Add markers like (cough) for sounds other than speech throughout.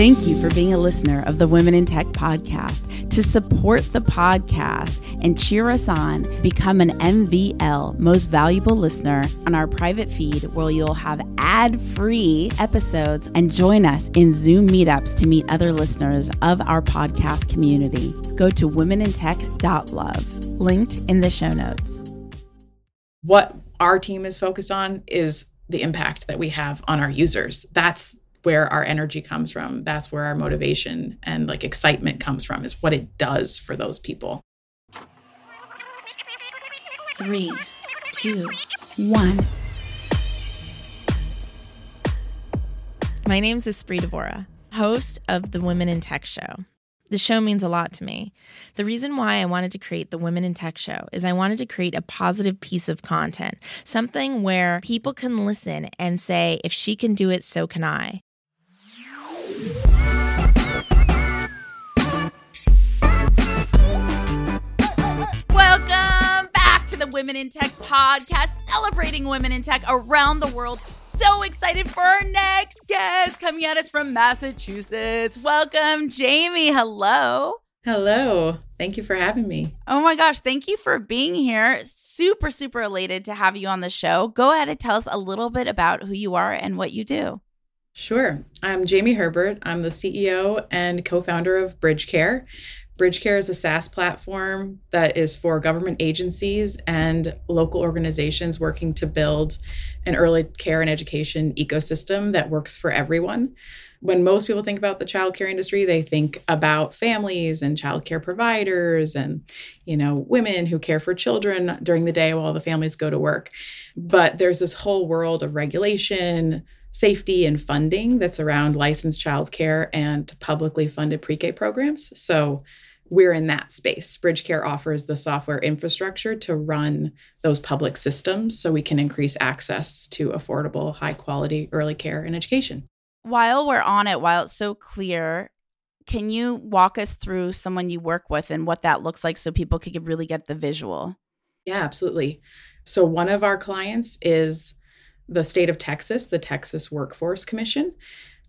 Thank you for being a listener of the Women in Tech podcast. To support the podcast and cheer us on, become an MVL, most valuable listener, on our private feed where you'll have ad free episodes and join us in Zoom meetups to meet other listeners of our podcast community. Go to womenintech.love, linked in the show notes. What our team is focused on is the impact that we have on our users. That's where our energy comes from. That's where our motivation and like excitement comes from, is what it does for those people. Three, two, one. My name's Espree Devora, host of the Women in Tech Show. The show means a lot to me. The reason why I wanted to create the Women in Tech show is I wanted to create a positive piece of content, something where people can listen and say, if she can do it, so can I. Welcome back to the Women in Tech podcast, celebrating women in tech around the world. So excited for our next guest coming at us from Massachusetts. Welcome, Jamee. Hello. Hello. Thank you for having me. Oh my gosh, thank you for being here. Super, super elated to have you on the show. Go ahead and tell us a little bit about who you are and what you do. Sure. I'm Jamee Herbert. I'm the CEO and co founder of BridgeCare. BridgeCare is a SaaS platform that is for government agencies and local organizations working to build an early care and education ecosystem that works for everyone. When most people think about the childcare industry, they think about families and childcare providers and, you know, women who care for children during the day while the families go to work. But there's this whole world of regulation, safety and funding that's around licensed childcare and publicly funded pre-K programs. So we're in that space. BridgeCare offers the software infrastructure to run those public systems so we can increase access to affordable, high quality early care and education. While we're on it, while it's so clear, can you walk us through someone you work with and what that looks like so people could really get the visual? Yeah, absolutely. So, one of our clients is the state of Texas, the Texas Workforce Commission,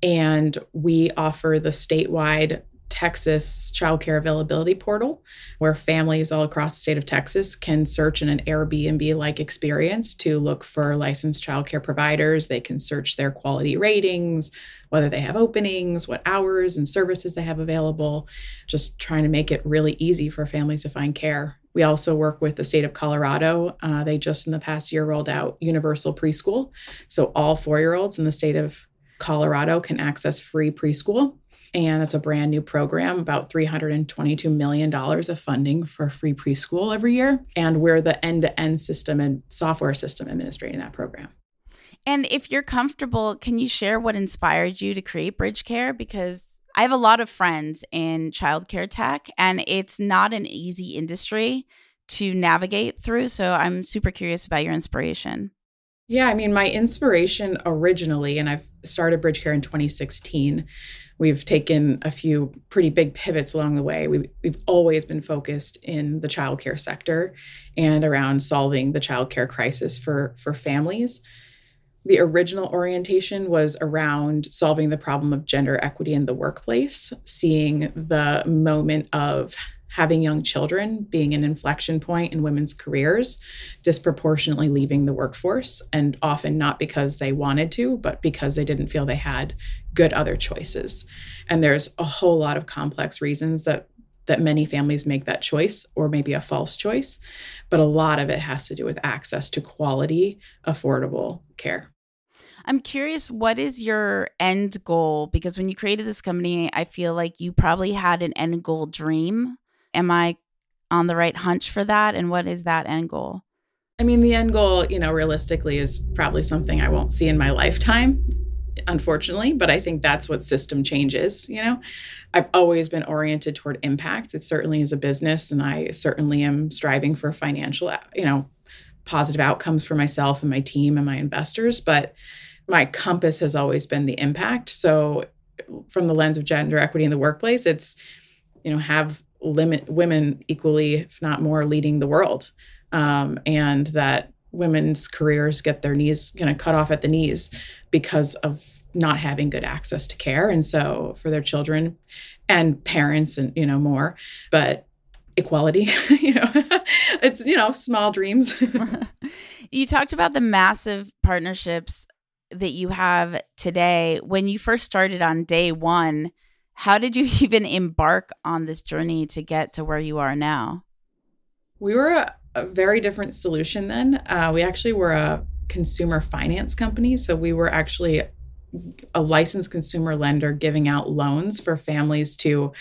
and we offer the statewide Texas childcare availability portal where families all across the state of Texas can search in an Airbnb like experience to look for licensed childcare providers. They can search their quality ratings, whether they have openings, what hours and services they have available, just trying to make it really easy for families to find care. We also work with the state of Colorado. Uh, they just in the past year rolled out universal preschool. So all four year olds in the state of Colorado can access free preschool. And it's a brand new program, about $322 million of funding for free preschool every year. And we're the end to end system and software system administrating that program. And if you're comfortable, can you share what inspired you to create BridgeCare? Because I have a lot of friends in childcare tech, and it's not an easy industry to navigate through. So I'm super curious about your inspiration. Yeah, I mean, my inspiration originally, and I've started BridgeCare in 2016. We've taken a few pretty big pivots along the way. We've, we've always been focused in the childcare sector and around solving the childcare crisis for, for families the original orientation was around solving the problem of gender equity in the workplace, seeing the moment of having young children being an inflection point in women's careers, disproportionately leaving the workforce, and often not because they wanted to, but because they didn't feel they had good other choices. And there's a whole lot of complex reasons that that many families make that choice or maybe a false choice but a lot of it has to do with access to quality affordable care I'm curious, what is your end goal? Because when you created this company, I feel like you probably had an end goal dream. Am I on the right hunch for that? And what is that end goal? I mean, the end goal, you know, realistically is probably something I won't see in my lifetime, unfortunately, but I think that's what system changes, you know. I've always been oriented toward impact. It certainly is a business and I certainly am striving for financial, you know, positive outcomes for myself and my team and my investors, but my compass has always been the impact. So from the lens of gender equity in the workplace, it's you know have limit women equally, if not more, leading the world, um, and that women's careers get their knees kind of cut off at the knees because of not having good access to care and so for their children and parents and you know more. But equality (laughs) you know (laughs) it's you know small dreams. (laughs) You talked about the massive partnerships that you have today. When you first started on day 1 how did you (laughs) even embark on this journey to get to where you are now we were a, a very different solution then uh, we actually were a consumer finance company so we were actually a licensed consumer lender giving out loans for families to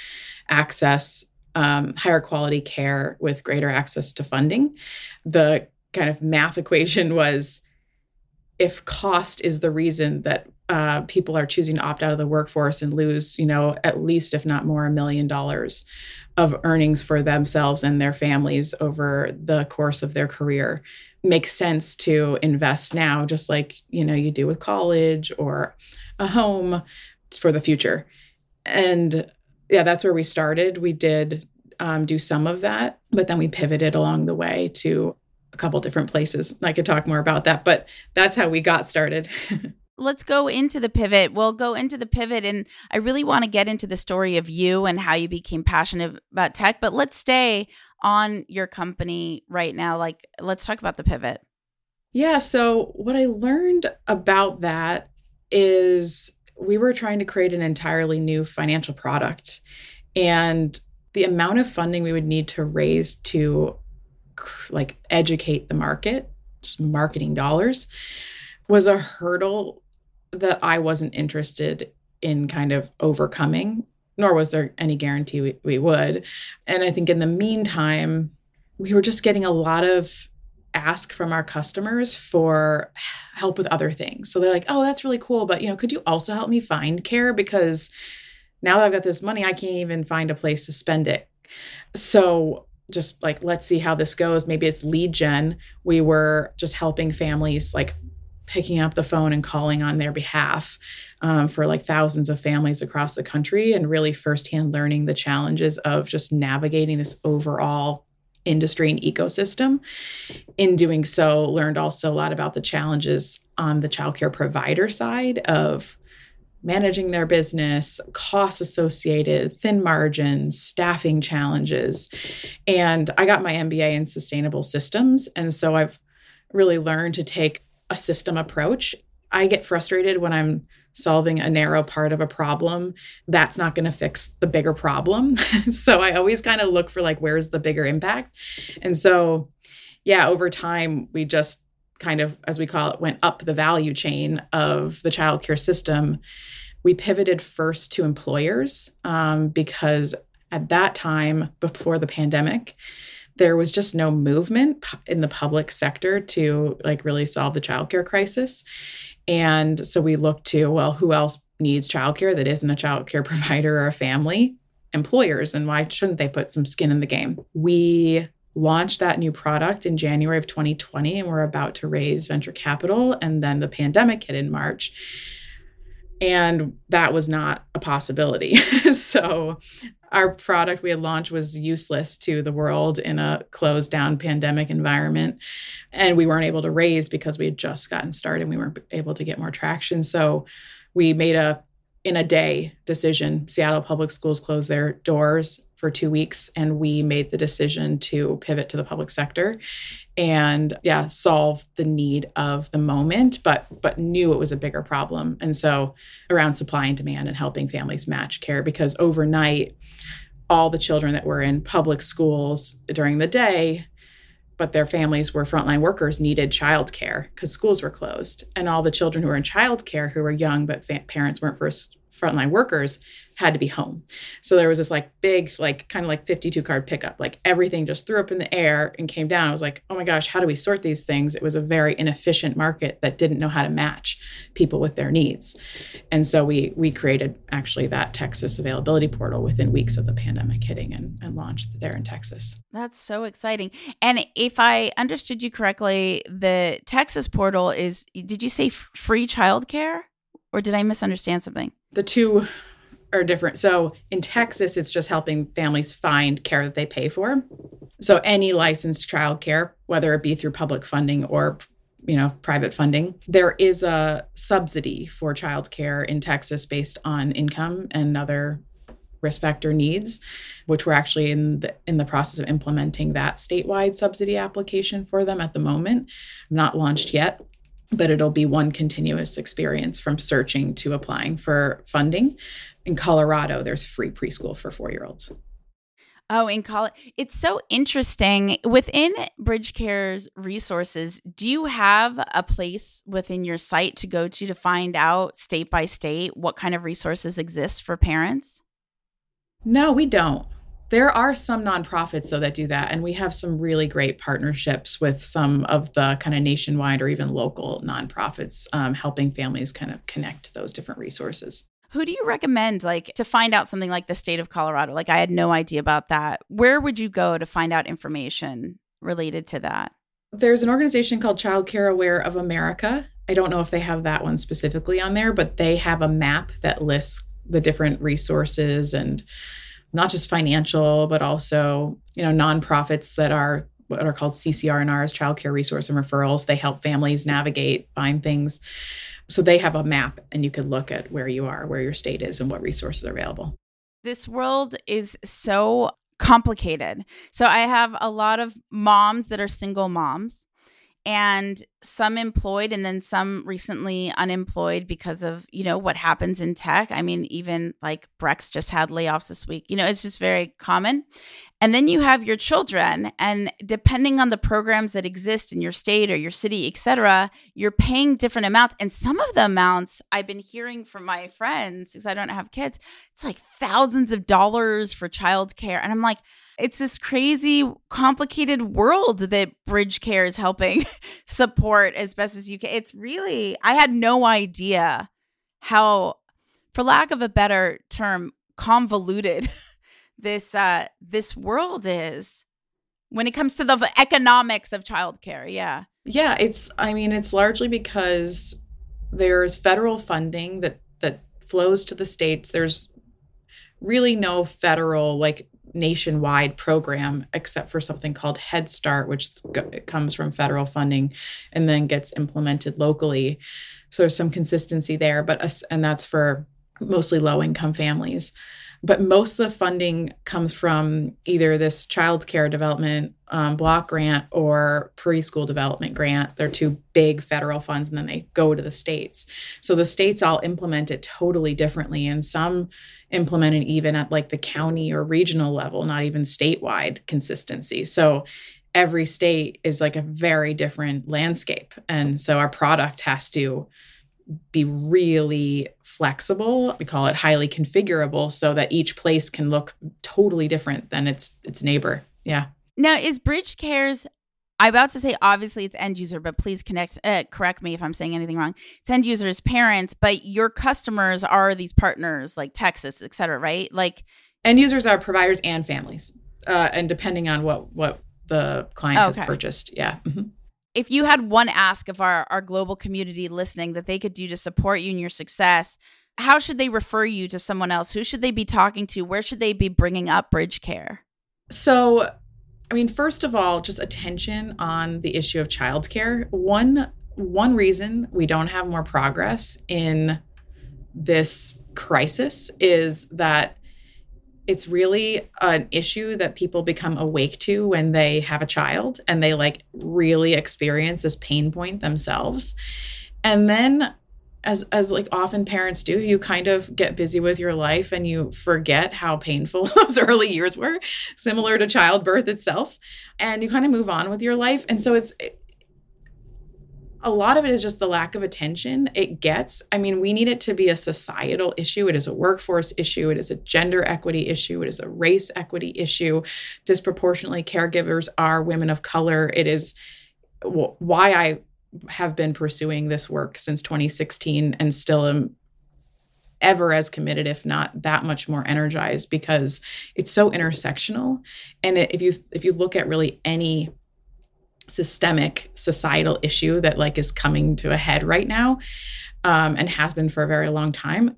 access um, higher quality care with greater access to funding. The kind of math equation was if cost is the reason that uh, people are choosing to opt out of the workforce and lose, you know, at least, if not more, a million dollars of earnings for themselves and their families over the course of their career, makes sense to invest now, just like, you know, you do with college or a home for the future. And yeah, that's where we started. We did um, do some of that, but then we pivoted along the way to a couple different places. I could talk more about that, but that's how we got started. (laughs) let's go into the pivot. We'll go into the pivot, and I really want to get into the story of you and how you became passionate about tech. But let's stay on your company right now. Like, let's talk about the pivot. Yeah. So, what I learned about that is we were trying to create an entirely new financial product. And the amount of funding we would need to raise to like educate the market, just marketing dollars, was a hurdle that I wasn't interested in kind of overcoming, nor was there any guarantee we, we would. And I think in the meantime, we were just getting a lot of ask from our customers for help with other things. So they're like, "Oh, that's really cool, but you know, could you also help me find care because now that I've got this money, I can't even find a place to spend it." So just like let's see how this goes. Maybe it's lead gen. We were just helping families like picking up the phone and calling on their behalf um, for like thousands of families across the country and really firsthand learning the challenges of just navigating this overall industry and ecosystem. In doing so, learned also a lot about the challenges on the childcare provider side of managing their business, costs associated, thin margins, staffing challenges. And I got my MBA in sustainable systems. And so I've really learned to take a system approach. I get frustrated when I'm solving a narrow part of a problem. That's not going to fix the bigger problem. (laughs) so I always kind of look for like, where's the bigger impact? And so, yeah, over time, we just kind of, as we call it, went up the value chain of the childcare system. We pivoted first to employers um, because at that time, before the pandemic, there was just no movement in the public sector to like really solve the childcare crisis. And so we looked to, well, who else needs childcare that isn't a childcare (laughs) provider or a family? Employers. And why shouldn't they put some skin in the game? We launched that new product in January of 2020 and we're about to raise venture capital. And then the pandemic hit in March and that was not a possibility. (laughs) so our product we had launched was useless to the world in a closed down pandemic environment. And we weren't able to raise because we had just gotten started we weren't able to get more traction. So we made a in a day decision. Seattle public schools closed their doors for two weeks and we made the decision to pivot to the public sector and yeah solve the need of the moment but but knew it was a bigger problem. And so around supply and demand and helping families match care because overnight all the children that were in public schools during the day but their families were frontline workers needed childcare because schools were closed. And all the children who were in childcare who were young but fa- parents weren't first frontline workers had to be home. So there was this like big, like kind of like 52 card pickup. Like everything just threw up in the air and came down. I was like, oh my gosh, how do we sort these things? It was a very inefficient market that didn't know how to match people with their needs. And so we we created actually that Texas availability portal within weeks of the pandemic hitting and, and launched there in Texas. That's so exciting. And if I understood you correctly, the Texas portal is did you say free childcare? Or did I misunderstand something? The two are different. So in Texas, it's just helping families find care that they pay for. So any licensed child care, whether it be through public funding or you know private funding there is a subsidy for childcare in texas based on income and other risk factor needs which we're actually in the in the process of implementing that statewide subsidy application for them at the moment not launched yet but it'll be one continuous experience from searching to applying for funding in colorado there's free preschool for four year olds Oh, in college. It's so interesting. Within BridgeCare's resources, do you have a place within your site to go to to find out state by state what kind of resources exist for parents? No, we don't. There are some nonprofits, though, that do that. And we have some really great partnerships with some of the kind of nationwide or even local nonprofits um, helping families kind of connect those different resources. Who do you recommend like to find out something like the state of Colorado? Like I had no idea about that. Where would you go to find out information related to that? There's an organization called Child Care Aware of America. I don't know if they have that one specifically on there, but they have a map that lists the different resources and not just financial, but also, you know, nonprofits that are what are called CCR&Rs, Child Care Resource and Referrals. They help families navigate, find things. So they have a map and you can look at where you are, where your state is, and what resources are available. This world is so complicated. So I have a lot of moms that are single moms and some employed and then some recently unemployed because of you know what happens in tech. I mean even like brex just had layoffs this week. You know it's just very common. And then you have your children and depending on the programs that exist in your state or your city etc you're paying different amounts. And some of the amounts i've been hearing from my friends because i don't have kids it's like thousands of dollars for childcare. And i'm like it's this crazy, complicated world that BridgeCare is helping (laughs) support as best as you can. It's really, I had no idea how, for lack of a better term, convoluted (laughs) this uh this world is when it comes to the economics of childcare. Yeah. Yeah, it's I mean, it's largely because there's federal funding that that flows to the states. There's really no federal like nationwide program except for something called Head Start, which comes from federal funding and then gets implemented locally. So there's some consistency there, but us and that's for mostly low income families. But most of the funding comes from either this child care development um, block grant or preschool development grant. They're two big federal funds, and then they go to the states. So the states all implement it totally differently, and some implement it even at like the county or regional level, not even statewide consistency. So every state is like a very different landscape. And so our product has to be really flexible. We call it highly configurable so that each place can look totally different than its its neighbor. Yeah. Now, is BridgeCares I'm about to say obviously it's end user, but please connect uh, correct me if I'm saying anything wrong. It's end users, parents, but your customers are these partners like Texas, et cetera, right? Like end users are providers and families, uh, and depending on what what the client okay. has purchased, yeah. Mm-hmm if you had one ask of our, our global community listening that they could do to support you in your success, how should they refer you to someone else? Who should they be talking to? Where should they be bringing up bridge care? So, I mean, first of all, just attention on the issue of childcare. One one reason we don't have more progress in this crisis is that it's really an issue that people become awake to when they have a child and they like really experience this pain point themselves. And then as as like often parents do, you kind of get busy with your life and you forget how painful (laughs) those early years were, similar to childbirth itself, and you kind of move on with your life. And so it's a lot of it is just the lack of attention it gets. I mean, we need it to be a societal issue. It is a workforce issue. It is a gender equity issue. It is a race equity issue. Disproportionately, caregivers are women of color. It is why I have been pursuing this work since 2016 and still am ever as committed if not that much more energized because it's so intersectional and if you if you look at really any systemic societal issue that like is coming to a head right now um, and has been for a very long time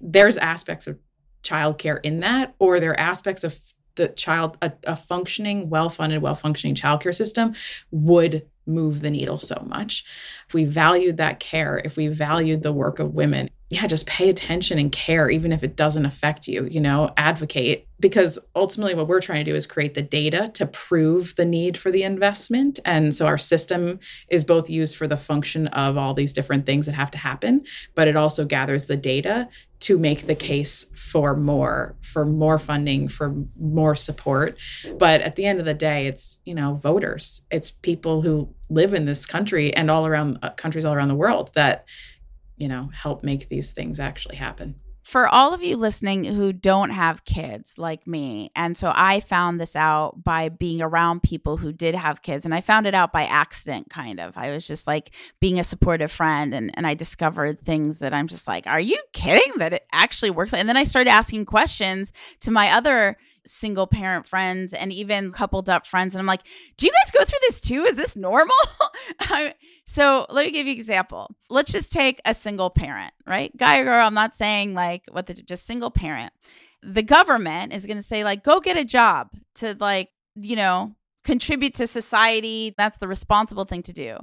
there's aspects of childcare in that or there are aspects of the child a, a functioning well-funded well-functioning childcare system would move the needle so much. If we valued that care, if we valued the work of women, yeah, just pay attention and care, even if it doesn't affect you, you know, advocate. Because ultimately, what we're trying to do is create the data to prove the need for the investment. And so our system is both used for the function of all these different things that have to happen, but it also gathers the data to make the case for more for more funding for more support but at the end of the day it's you know voters it's people who live in this country and all around uh, countries all around the world that you know help make these things actually happen for all of you listening who don't have kids like me, and so I found this out by being around people who did have kids, and I found it out by accident, kind of. I was just like being a supportive friend, and, and I discovered things that I'm just like, are you kidding that it actually works? And then I started asking questions to my other single parent friends and even coupled up friends. And I'm like, do you guys go through this too? Is this normal? (laughs) so let me give you an example. Let's just take a single parent, right? Guy or girl, I'm not saying like what the just single parent. The government is going to say, like, go get a job to like, you know, contribute to society. That's the responsible thing to do.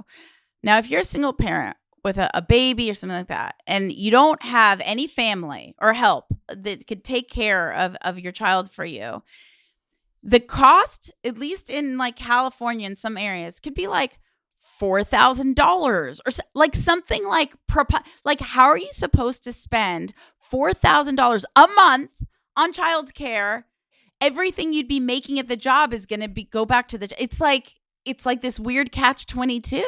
Now, if you're a single parent, with a, a, baby or something like that. And you don't have any family or help that could take care of, of your child for you. The cost at least in like california in some areas could be like $4000 or like something like like how are you supposed to spend $4000 a month on child care? Everything you'd be making at the job is going to be go back to the it's like it's like this weird catch 22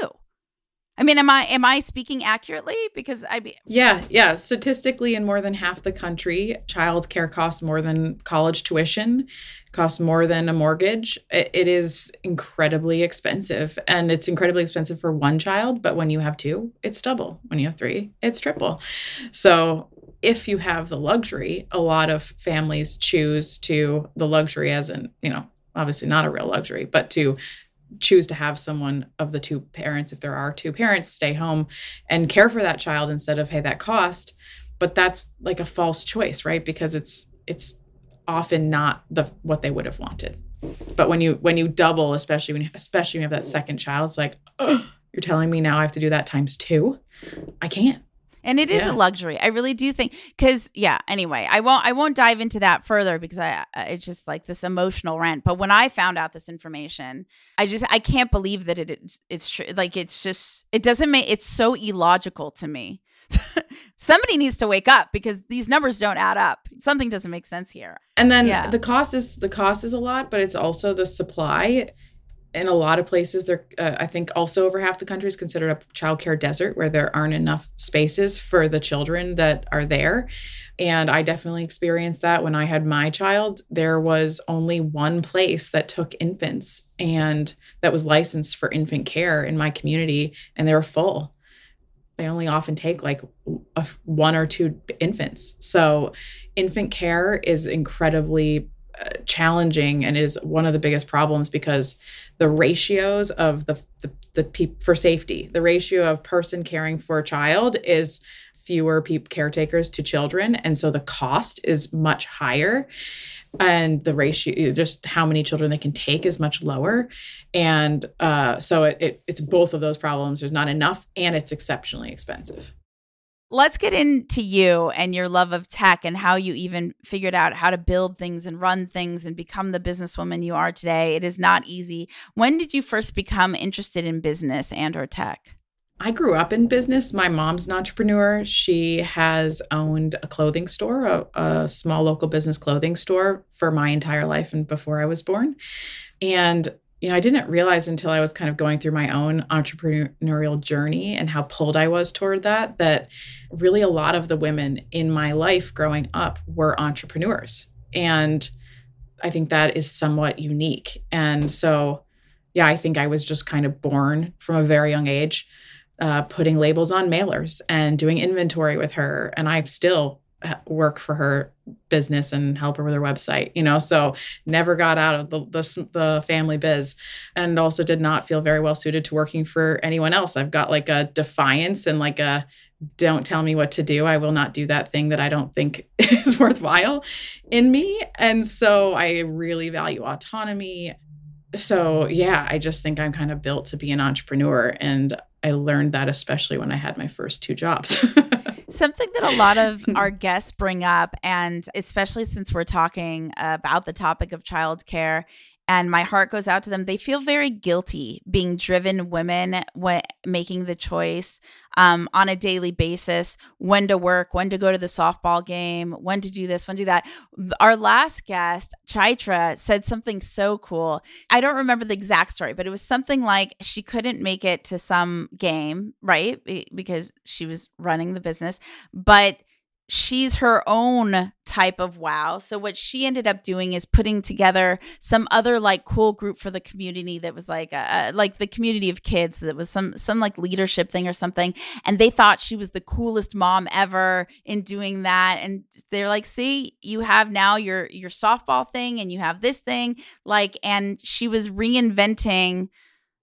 I mean, am I am I speaking accurately? Because I be- yeah, yeah. Statistically, in more than half the country, childcare costs more than college tuition, costs more than a mortgage. It, it is incredibly expensive, and it's incredibly expensive for one child. But when you have two, it's double. When you have three, it's triple. So if you have the luxury, a lot of families choose to the luxury as in you know obviously not a real luxury, but to choose to have someone of the two parents, if there are two parents, stay home and care for that child instead of hey, that cost. But that's like a false choice, right? Because it's it's often not the what they would have wanted. But when you when you double, especially when you, especially when you have that second child, it's like, you're telling me now I have to do that times two. I can't and it is yeah. a luxury. I really do think because yeah anyway i won't i won't dive into that further because i it's just like this emotional rant. But when i found out this information i just i can't believe that it is it's true like it's just it doesn't make it's so illogical to me. (laughs) Somebody needs to wake up because these numbers don't add up. Something doesn't make sense here. And then yeah. the cost is the cost is a lot but it's also the supply in a lot of places there uh, i think also over half the country is considered a childcare desert where there aren't enough spaces for the children that are there. And i definitely experienced that when i had my child. There was only one place that took infants and that was licensed for infant care in my community and they were full. They only often take like a, one or two infants. So infant care is incredibly challenging and is one of the biggest problems because the ratios of the the, the pe- for safety. The ratio of person caring for a child is fewer pe- caretakers to children and so the cost is much higher. And the ratio just how many children they can take is much lower. And uh, so it, it it's both of those problems. There's not enough and it's exceptionally expensive let's get into you and your love of tech and how you even figured out how to build things and run things and become the businesswoman you are today. It is not easy. When did you first become interested in business and or tech? I grew up in business. My mom's an entrepreneur. She has owned a clothing store, a, a small local business clothing store for my entire life and before I was born. And you know, I didn't realize until I was kind of going through my own entrepreneurial journey and how pulled I was toward that, that really a lot of the women in my life growing up were entrepreneurs. And I think that is somewhat unique. And so, yeah, I think I was just kind of born from a very young age, uh, putting labels on mailers and doing inventory with her. And I still work for her business and help her with her website you know so never got out of the, the, the family biz and also did not feel very well suited to working for anyone else i've got like a defiance and like a don't tell me what to do i will not do that thing that i don't think (laughs) is worthwhile in me and so i really value autonomy so yeah, I just think I'm kind of built to be an entrepreneur. And I learned that especially when I had my first two jobs. (laughs) Something that a lot of (laughs) our guests bring up, and especially since we're talking about the topic of childcare, and my heart goes out to them. They feel very guilty being driven women when making the choice um, on a daily basis when to work, when to go to the softball game, when to do this, when to do that. Our last guest, Chaitra, said something so cool. I don't remember the exact story, but it was something like she couldn't make it to some game, right? Because she was running the business, but she's her own type of wow. So what she ended up doing is putting together some other like cool group for the community that was like a, like the community of kids that was some some like leadership thing or something. And they thought she was the coolest mom ever in doing that. And they're like see you have now your your softball thing and you have this thing. Like and she was reinventing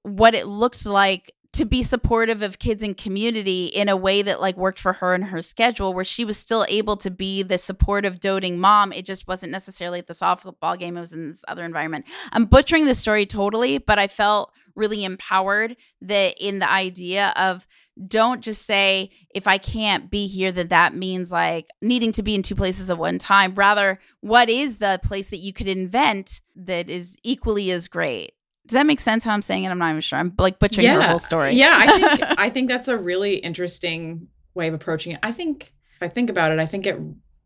what it looked like to be supportive of kids and community in a way that like worked for her and her schedule where she was still able to be the supportive doting mom. It just wasn't necessarily at the softball game it was in this other environment. I'm butchering the story totally but i felt really empowered that in the idea of don't just say if i can't be here that that means like needing to be in two places at one time. Rather what is the place that you could invent that is equally as great does that make sense how I'm saying it? I'm not even sure. I'm like butchering yeah. her whole story. Yeah, I think (laughs) I think that's a really interesting way of approaching it. I think if I think about it, I think it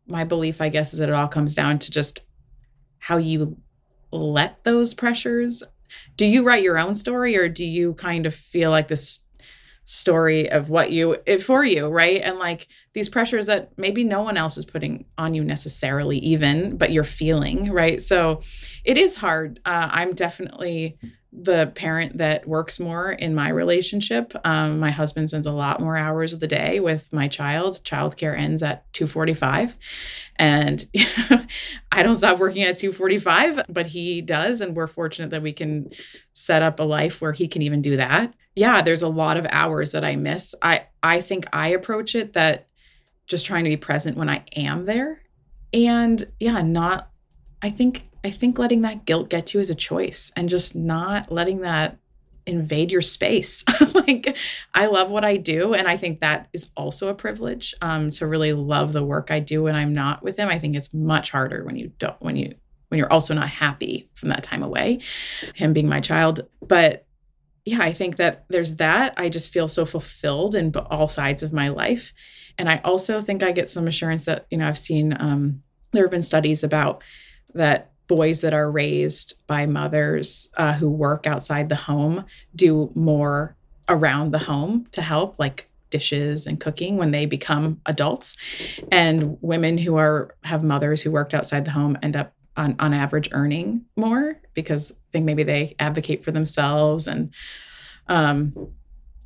my belief, I guess, is that it all comes down to just how you let those pressures. Do you write your own story or do you kind of feel like this story of what you for you, right? And like these pressures that maybe no one else is putting on you necessarily even, but you're feeling, right? So it is hard. Uh, I'm definitely the parent that works more in my relationship. Um, my husband spends a lot more hours of the day with my child. Childcare ends at 2:45, and (laughs) I don't stop working at 2:45, but he does, and we're fortunate that we can set up a life where he can even do that. Yeah, there's a lot of hours that I miss. I I think I approach it that just trying to be present when I am there, and yeah, not. I think I think letting that guilt get to you is a choice and just not letting that invade your space. (laughs) like I love what I do and I think that is also a privilege um to really love the work I do when I'm not with him. I think it's much harder when you don't when you when you're also not happy from that time away, him being my child. But yeah, I think that there's that. I just feel so fulfilled in all sides of my life. And I also think I get some assurance that, you know, I've seen um there have been studies about that boys that are raised by mothers uh, who work outside the home do more around the home to help, like dishes and cooking when they become adults. And women who are have mothers who worked outside the home end up on, on average earning more because think maybe they advocate for themselves and um,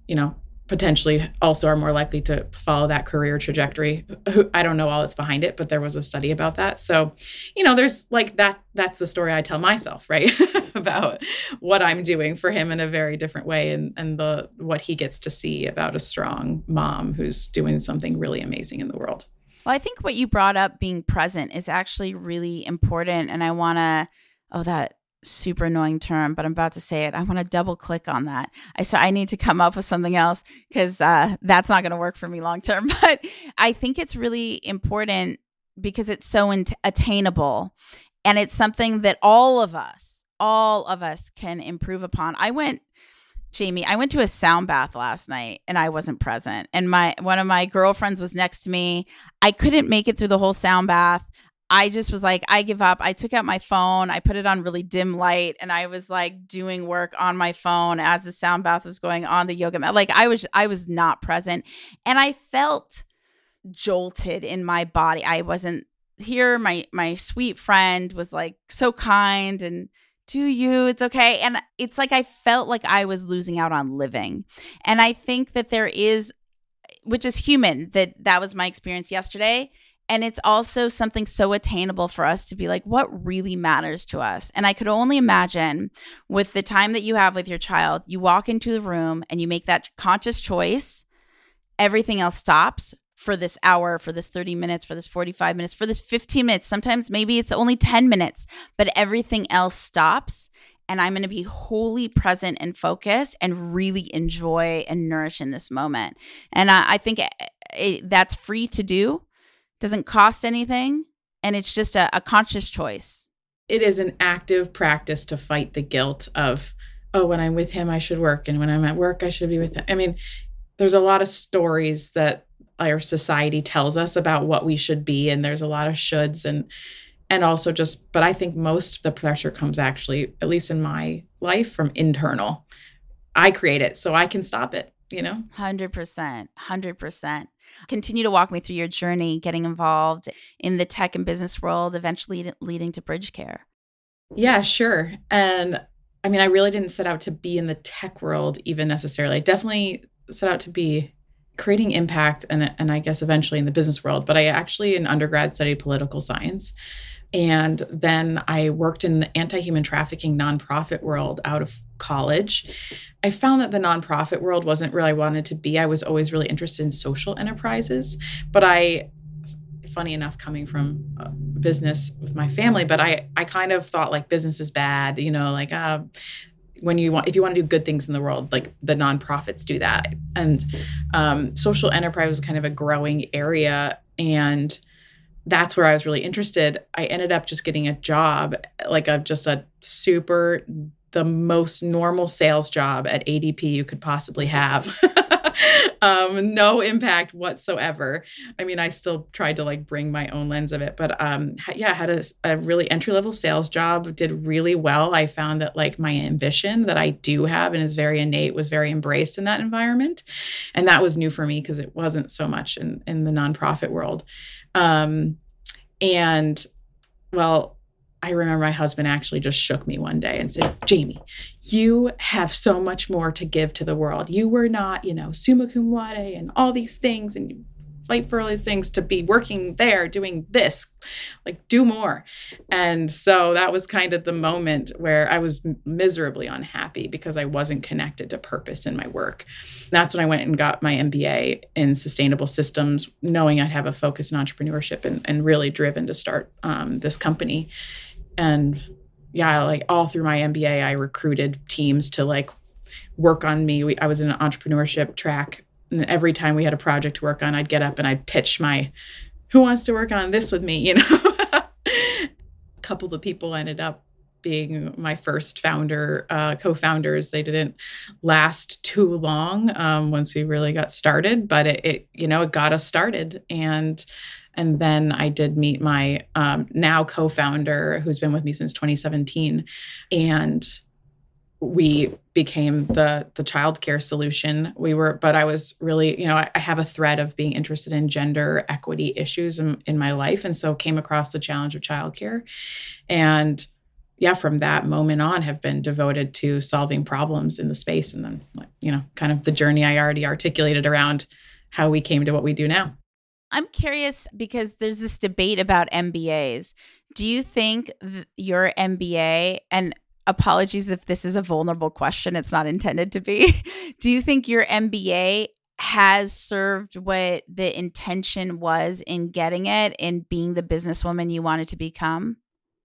you know, potentially also are more likely to follow that career trajectory. I don't know all that's behind it, but there was a study about that. So, you know, there's like that that's the story I tell myself, right? (laughs) about what I'm doing for him in a very different way and and the what he gets to see about a strong mom who's doing something really amazing in the world. Well, I think what you brought up being present is actually really important and I want to oh that super annoying term, but I'm about to say it. I want to double click on that. I so I need to come up with something else because uh, that's not going to work for me long term. (laughs) But I think it's really important because it's so in- attainable, and it's something that all of us, all of us, can improve upon. I went. Jamee, I went to a sound bath last night and I wasn't present. And my one of my girlfriends was next to me. I couldn't make it through the whole sound bath. I just was like, I give up. I took out my phone, I put it on really dim light, and I was like doing work on my phone as the sound bath was going on the yoga mat. Like I was, I was not present, and I felt jolted in my body. I wasn't here. My my sweet friend was like so kind and do you it's okay and it's like i felt like i was losing out on living and i think that there is which is human that that was my experience yesterday and it's also something so attainable for us to be like, what really matters to us? And I could only imagine with the time that you have with your child, you walk into the room and you make that conscious choice, everything else stops for this hour, for this 30 minutes, for this 45 minutes, for this 15 minutes. Sometimes maybe it's only 10 minutes, but everything else stops and I'm going to be wholly present and focused and really enjoy and nourish in this moment. And I, I think it, it, that's free to do, doesn't cost anything, and it's just a, a conscious choice. It is an active practice to fight the guilt of, oh, when I'm with him, I should work. And when I'm at work, I should be with him. I mean, there's a lot of stories that our society tells us about what we should be. And there's a lot of shoulds and, and also just but i think most of the pressure comes actually at least in my life from internal i create it so i can stop it you know 100% 100% continue to walk me through your journey getting involved in the tech and business world eventually leading to bridge care. Yeah sure. And i mean i really didn't set out to be in the tech world even necessarily. I definitely set out to be creating impact and, and i guess eventually in the business world but i actually in undergrad studied political science and then I worked in the anti human trafficking nonprofit world out of college. I found that the nonprofit world wasn't really I wanted to be. I was always really interested in social enterprises, but I, funny enough, coming from business with my family, but I I kind of thought like business is bad, you know, like uh, when you want if you want to do good things in the world like the nonprofits do that and um, social enterprise was kind of a growing area and that's where I was really interested. I ended up just getting a job, like a just a super the most normal sales job at ADP you could possibly have. (laughs) um, no impact whatsoever. I mean, I still tried to like bring my own lens of it, but um, yeah, I had a, a really entry level sales job, did really well. I found that like my ambition that I do have and is very innate was very embraced in that environment. And that was new for me because it wasn't so much in, in the nonprofit world. Um, and well, I remember my husband actually just shook me one day and said, Jamee, you have so much more to give to the world. You were not, you know, summa cum laude and all these things, and fight for all these things to be working there doing this like do more. And so that was kind of the moment where i was miserably unhappy because i wasn't connected to purpose in my work. That's when i went and got my mba in sustainable systems knowing i'd have a focus in entrepreneurship and, and really driven to start um, this company. And yeah like all through my mba i recruited teams to like work on me. We, i was in an entrepreneurship track and every time we had a project to work on, I'd get up and I'd pitch my, who wants to work on this with me? (laughs) You know, a couple of the people ended up being my first founder, uh, co-founders. They didn't last too long um, once we really got started, but it, it, you know, it got us started. And and then I did meet my um, now co-founder, who's been with me since 2017, and we became the the childcare solution. We were, but I was really, you know, I, I, have a thread of being interested in gender equity issues in, in my life, and so came across the challenge of childcare, and yeah, from that moment on, have been devoted to solving problems in the space, and then you know, kind of the journey I already articulated around how we came to what we do now. I'm curious because there's this debate about MBAs. Do you think your MBA and apologies if this is a vulnerable question. It's not intended to be. (laughs) Do you think your MBA has served what the intention was in getting it and being the businesswoman you wanted to become?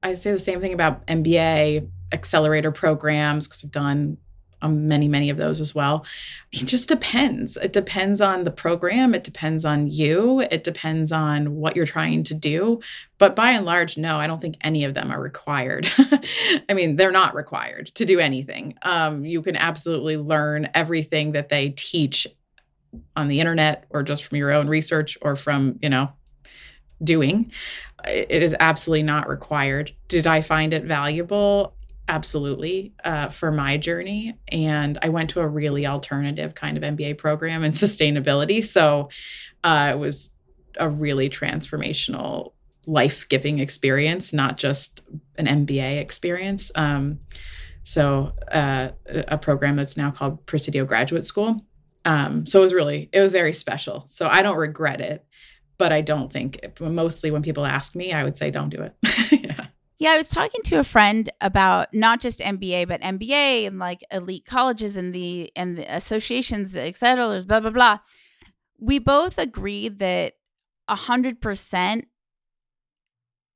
I say the same thing about MBA accelerator programs because I've done um, many, many of those as well. It just depends. It depends on the program. It depends on you. It depends on what you're trying to do. But by and large, no, I don't think any of them are required. (laughs) I mean, they're not required to do anything. Um, you can absolutely learn everything that they teach on the internet or just from your own research or from, you know, doing. It is absolutely not required. Did I find it valuable? Absolutely uh, for my journey and i went to a really alternative kind of mba program in (laughs) sustainability so uh, it was a really transformational life-giving experience not just an mba experience um, so uh, a program that's now called presidio graduate school um, so it was really it was very special so i don't regret it but i don't think mostly when people ask me i would say don't do it. (laughs) Yeah yeah, I was talking to a friend about not just MBA, but MBA and like elite colleges and the and the associations, et cetera, blah blah blah. We both agreed that a hundred percent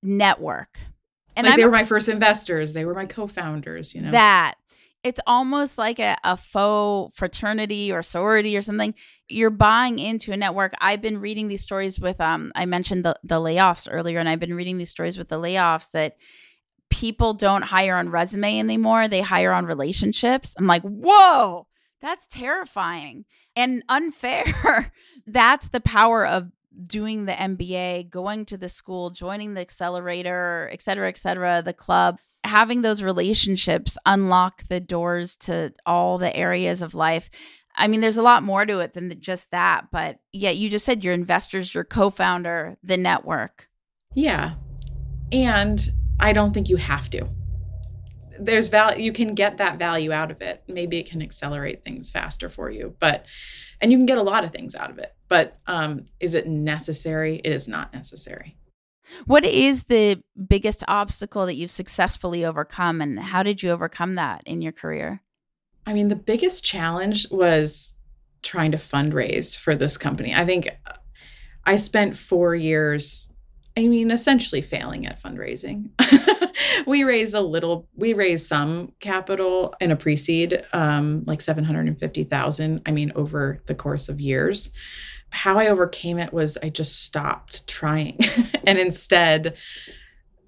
network And like they were my first investors. They were my co-founders, you know. That it's almost like a, a faux fraternity or sorority or something. You're buying into a network. I've been reading these stories with um I mentioned the, the layoffs earlier, and I've been reading these stories with the layoffs that people don't hire on resume anymore. They hire on relationships. I'm like, whoa, that's terrifying and unfair. (laughs) that's the power of doing the MBA, going to the school, joining the accelerator, et cetera, et cetera, the club, having those relationships unlock the doors to all the areas of life. I mean, there's a lot more to it than just that. But yeah, you just said your investors, your co founder, the network. Yeah. And I don't think you have to. There's value, you can get that value out of it. Maybe it can accelerate things faster for you, but, and you can get a lot of things out of it. But um, is it necessary? It is not necessary. What is the biggest obstacle that you've successfully overcome, and how did you overcome that in your career? I mean, the biggest challenge was trying to fundraise for this company. I think I spent four years I mean, essentially failing at fundraising. (laughs) we raised a little, we raised some capital in a pre seed, um, like 750,000. I mean, over the course of years. How I overcame it was I just stopped trying (laughs) and instead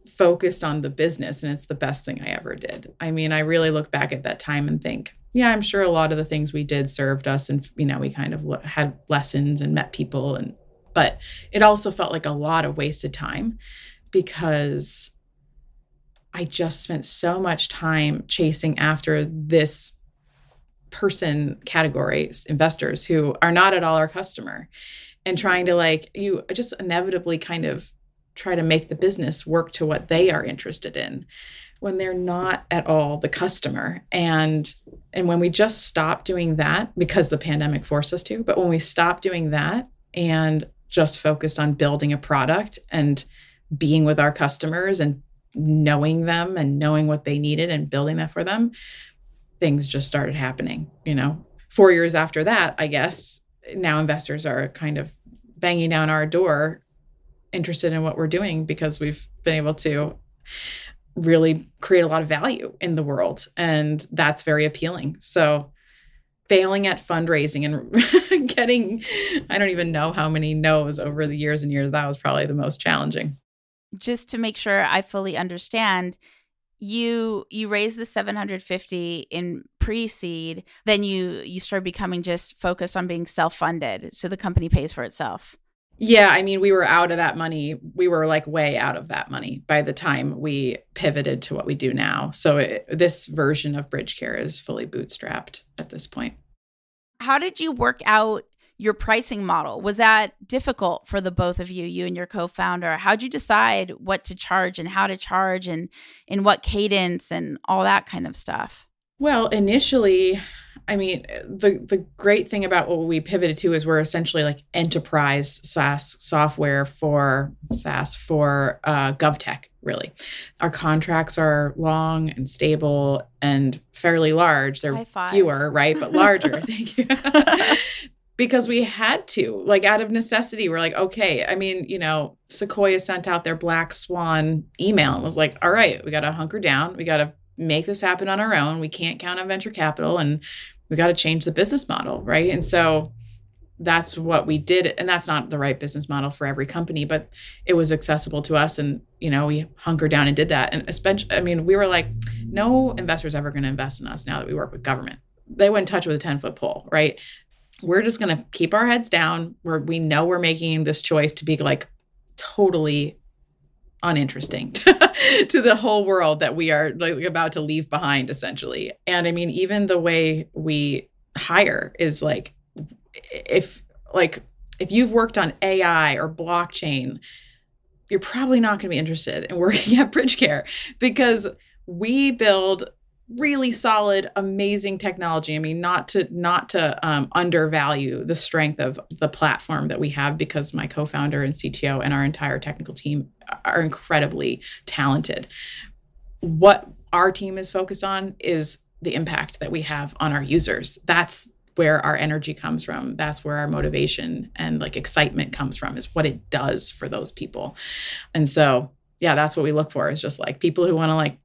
focused on the business. And it's the best thing I ever did. I mean, I really look back at that time and think, yeah, I'm sure a lot of the things we did served us and, you know, we kind of had lessons and met people and but it also felt like a lot of wasted time because I just spent so much time chasing after this person categories, investors who are not at all our customer, and trying to like, you just inevitably kind of try to make the business work to what they are interested in when they're not at all the customer. And and when we just stop doing that because the pandemic forced us to but when we stop doing that and just focused on building a product and being with our customers and knowing them and knowing what they needed and building that for them, things just started happening. You know, four years after that, I guess now investors are kind of banging down our door interested in what we're doing because we've been able to really create a lot of value in the world and that's very appealing so failing at fundraising and (laughs) getting I don't even know how many no's over the years and years that was probably the most challenging. Just to make sure I fully understand, you you raised the 750 in pre-seed, then you you start becoming just focused on being self-funded so the company pays for itself. Yeah, I mean, we were out of that money. We were like way out of that money by the time we pivoted to what we do now. So it, this version of BridgeCare is fully bootstrapped at this point. How did you work out your pricing model? Was that difficult for the both of you, you and your co-founder? How'd you decide what to charge and how to charge and in what cadence and all that kind of stuff? Well, initially, I mean, the the great thing about what we pivoted to is we're essentially like enterprise SaaS software for SaaS for uh, GovTech. Really, our contracts are long and stable and fairly large. They're fewer, right, but larger. (laughs) Thank you. (laughs) because we had to, like, out of necessity. We're like, okay. I mean, you know, Sequoia sent out their Black Swan email and was like, all right, we got to hunker down. We got to make this happen on our own. We can't count on venture capital and we got to change the business model, right? And so that's what we did and that's not the right business model for every company but it was accessible to us and you know we hunkered down and did that and especially i mean we were like no investor's ever going to invest in us now that we work with government they wouldn't touch with a 10 foot pole right we're just going to keep our heads down. Where we know we're making this choice to be like totally uninteresting (laughs) to the whole world that we are like about to leave behind essentially. And i mean even the way we hire is like if like if you've worked on ai or blockchain you're probably not going to be interested in working (laughs) at BridgeCare because we build really solid amazing technology. I mean not to not to um, undervalue the strength of the platform that we have because my co-founder and cto and our entire technical team are incredibly talented. What our team is focused on is the impact that we have on our users. That's where our energy comes from. That's where our motivation and like excitement comes from is what it does for those people. And so yeah, that's what we look for is just like people who want to like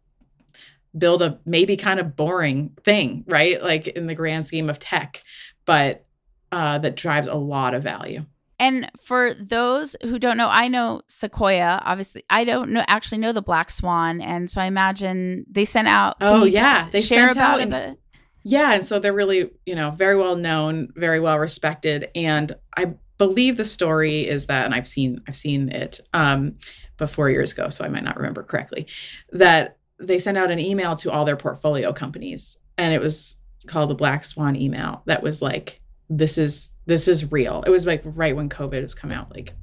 build a maybe kind of boring thing, right? Like in the grand scheme of tech, but uh, that drives a lot of value. And for those who don't know, I know Sequoia. Obviously, I don't know actually know the Black Swan, and so I imagine they sent out. Oh yeah, they share sent about out it. and- Yeah, and so they're really, you know, very well known, very well respected, and I believe the story is that, and I've seen, I've seen it, um, but four years ago, so I might not remember correctly, that they sent out an email to all their portfolio companies, and it was called the Black Swan email. That was like, this is this is real. It was like right when COVID was come out, like,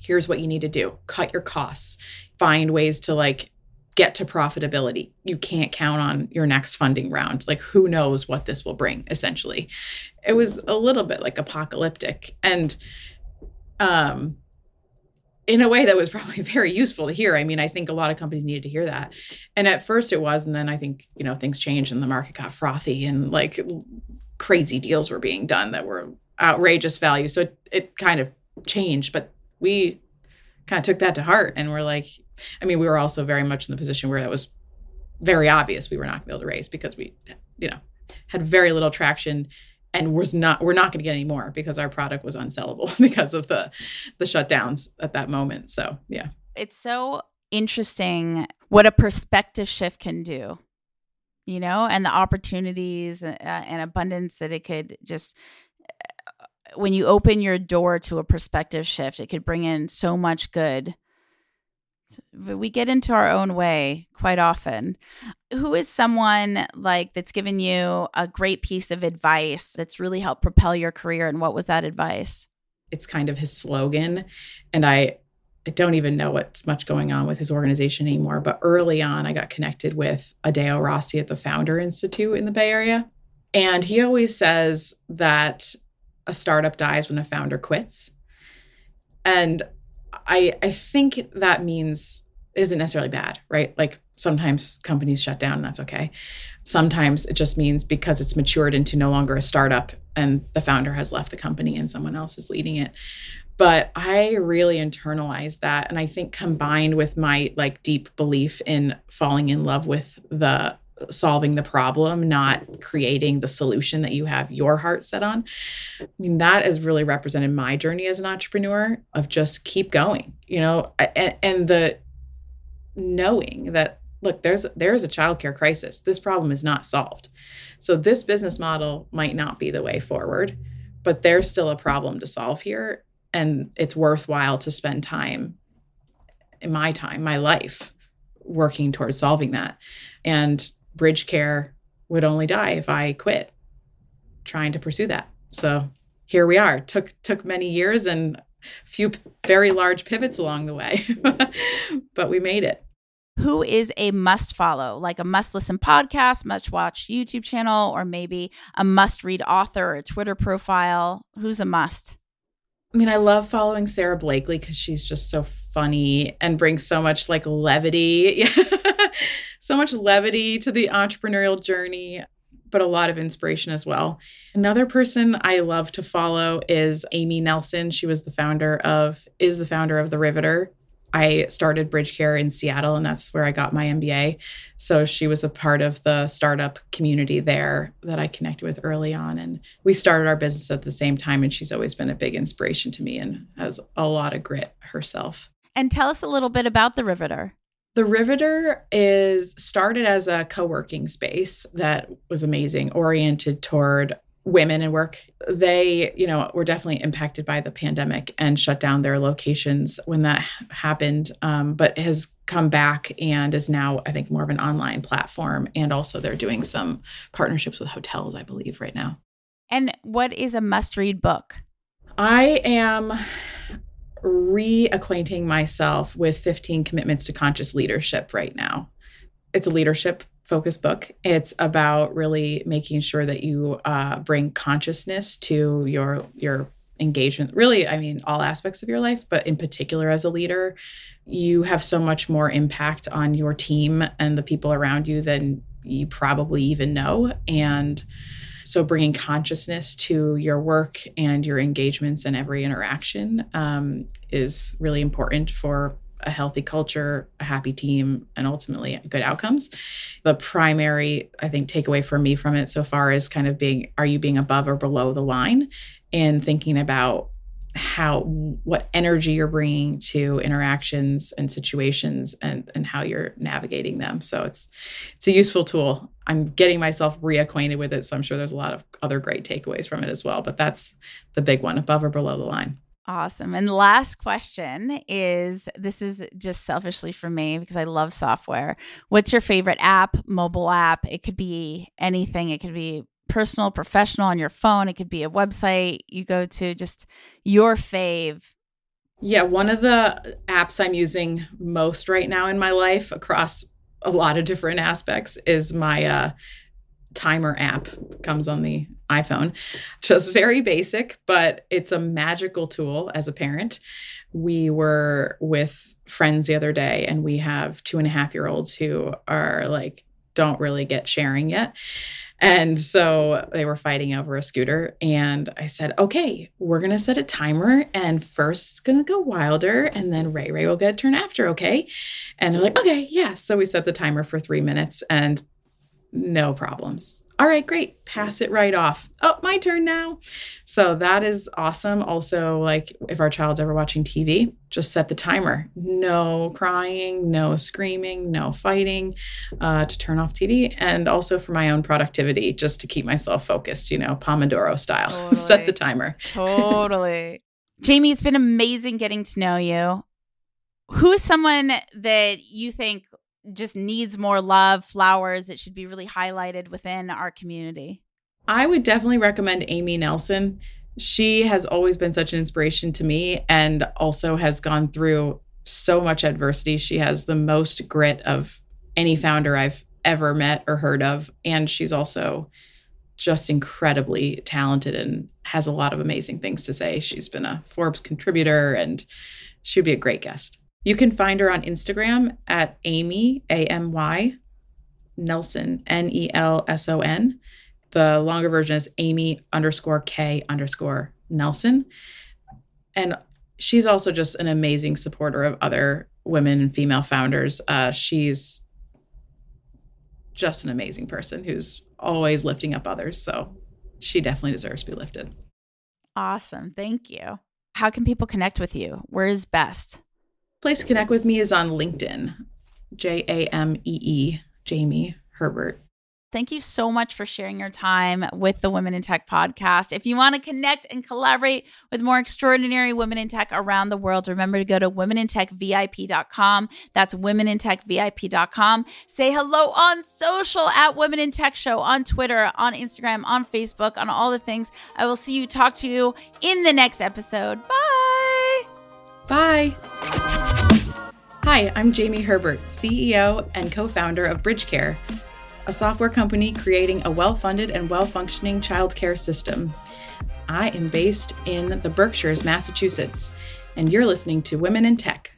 here's what you need to do: cut your costs, find ways to like get to profitability. You can't count on your next funding round. Like, who knows what this will bring, essentially. It was a little bit like apocalyptic. And um in a way that was probably (laughs) very useful to hear. I mean, I think a lot of companies needed to hear that. And at first it was, and then I think, you know, things changed and the market got frothy and like crazy deals were being done that were outrageous value. So it, it kind of changed, but we kind of took that to heart and we're like, I mean, we were also very much in the position where that was very obvious we were not going to be able to raise because we, you know, had very little traction and was not we're not going to get any more because our product was unsellable (laughs) because of the the shutdowns at that moment. So yeah, it's so interesting what a perspective shift can do, you know, and the opportunities uh, and abundance that it could just. uh, When you open your door to a perspective shift, it could bring in so much good. We get into our own way quite often. Who is someone like that's given you a great piece of advice that's really helped propel your career? And what was that advice? it's kind of his slogan, and I. I don't even know what's much going on with his organization anymore. But early on, I got connected with Adeo Ressi at the Founder Institute in the Bay Area. And he always says that a startup dies when a founder quits. And I I think that means isn't necessarily bad, right? Like sometimes companies shut down and that's okay. Sometimes it just means because it's matured into no longer a startup and the founder has left the company and someone else is leading it. But I really internalized that and I think combined with my like deep belief in falling in love with the solving the problem, not creating the solution that you have your heart set on. I mean, that has really represented my journey as an entrepreneur of just keep going, you know, and, and the knowing that look, there's there's a childcare crisis. This problem is not solved. So this business model might not be the way forward, but there's still a problem to solve here. And it's worthwhile to spend time in my time, my life, working towards solving that. And BridgeCare would only die if I quit trying to pursue that. So here we are. Took took many years and a few very large pivots along the way, (laughs) but we made it. Who is a must follow, like a must listen podcast, must watch YouTube channel, or maybe a must read author or Twitter profile? Who's a must? I mean, I love following Sara Blakely because she's just so funny and brings so much like levity, (laughs) so much levity to the entrepreneurial journey, but a lot of inspiration as well. Another person I love to follow is Amy Nelson. She was the founder of, is the founder of The Riveter. I started BridgeCare in Seattle, and that's where I got my MBA. So she was a part of the startup community there that I connected with early on. And we started our business at the same time. And she's always been a big inspiration to me and has a lot of grit herself. And tell us a little bit about the Riveter. The Riveter is started as a co-working space that was amazing, oriented toward women in work. They, you know, were definitely impacted by the pandemic and shut down their locations when that happened, um, but has come back and is now, I think, more of an online platform. And also, they're doing some partnerships with hotels, I believe, right now. And what is a must read book? I am reacquainting myself with 15 commitments to conscious leadership right now. It's a leadership focused book. It's about really making sure that you uh, bring consciousness to your your engagement. Really, I mean, all aspects of your life, but in particular as a leader, you have so much more impact on your team and the people around you than you probably even know. And so, bringing consciousness to your work and your engagements and every interaction um, is really important for a healthy culture, a happy team, and ultimately good outcomes. The primary, I think, takeaway for me from it so far is kind of being are you being above or below the line and thinking about how what energy you're bringing to interactions and situations and and how you're navigating them so it's it's a useful tool i'm getting myself reacquainted with it so i'm sure there's a lot of other great takeaways from it as well but that's the big one above or below the line Awesome. And last question is this is just selfishly for me because I love software. What's your favorite app, mobile app? It could be anything. It could be personal, professional on your phone. It could be a website you go to, just your fave. Yeah, one of the apps I'm using most right now in my life across a lot of different aspects is my uh, timer app comes on the iPhone. Just very basic, but it's a magical tool as a parent. We were with friends the other day, and we have two and a half year olds who are like, don't really get sharing yet. And so they were fighting over a scooter. And I said, okay, we're going to set a timer. And first it's going to go wilder. And then Ray Ray will get a turn after. Okay. And they're like, okay, yeah. So we set the timer for three minutes and no problems all right, great, pass it right off. Oh, my turn now. So that is awesome. Also, like if our child's ever watching TV, just set the timer. No crying, no screaming, no fighting uh, to turn off TV. And also for my own productivity, just to keep myself focused, you know, Pomodoro style. Totally. (laughs) set the timer. Totally. Jamee, it's been amazing getting to know you. Who is someone that you think just needs more love, flowers. It should be really highlighted within our community. I would definitely recommend Amy Nelson. She has always been such an inspiration to me and also has gone through so much adversity. She has the most grit of any founder I've ever met or heard of. And she's also just incredibly talented and has a lot of amazing things to say. She's been a Forbes contributor and she'd be a great guest. You can find her on Instagram at Amy, A M Y, Nelson, N E L S O N. The longer version is Amy underscore K underscore Nelson. And she's also just an amazing supporter of other women and female founders. Uh, she's just an amazing person who's always lifting up others. So she definitely deserves to be lifted. Awesome. Thank you. How can people connect with you? Where is best? Place to connect with me is on LinkedIn. J A M E E, Jamee Herbert. Thank you so much for sharing your time with the Women in Tech podcast. If you want to connect and collaborate with more extraordinary women in tech around the world, remember to go to womenintechvip.com. That's womenintechvip.com. Say hello on social at Women in Tech Show on Twitter, on Instagram, on Facebook, on all the things. I will see you, talk to you in the next episode. Bye. Bye. Hi, I'm Jamee Herbert, CEO and co founder of BridgeCare, a software company creating a well funded and well functioning childcare system. I am based in the Berkshires, Massachusetts, and you're listening to Women in Tech.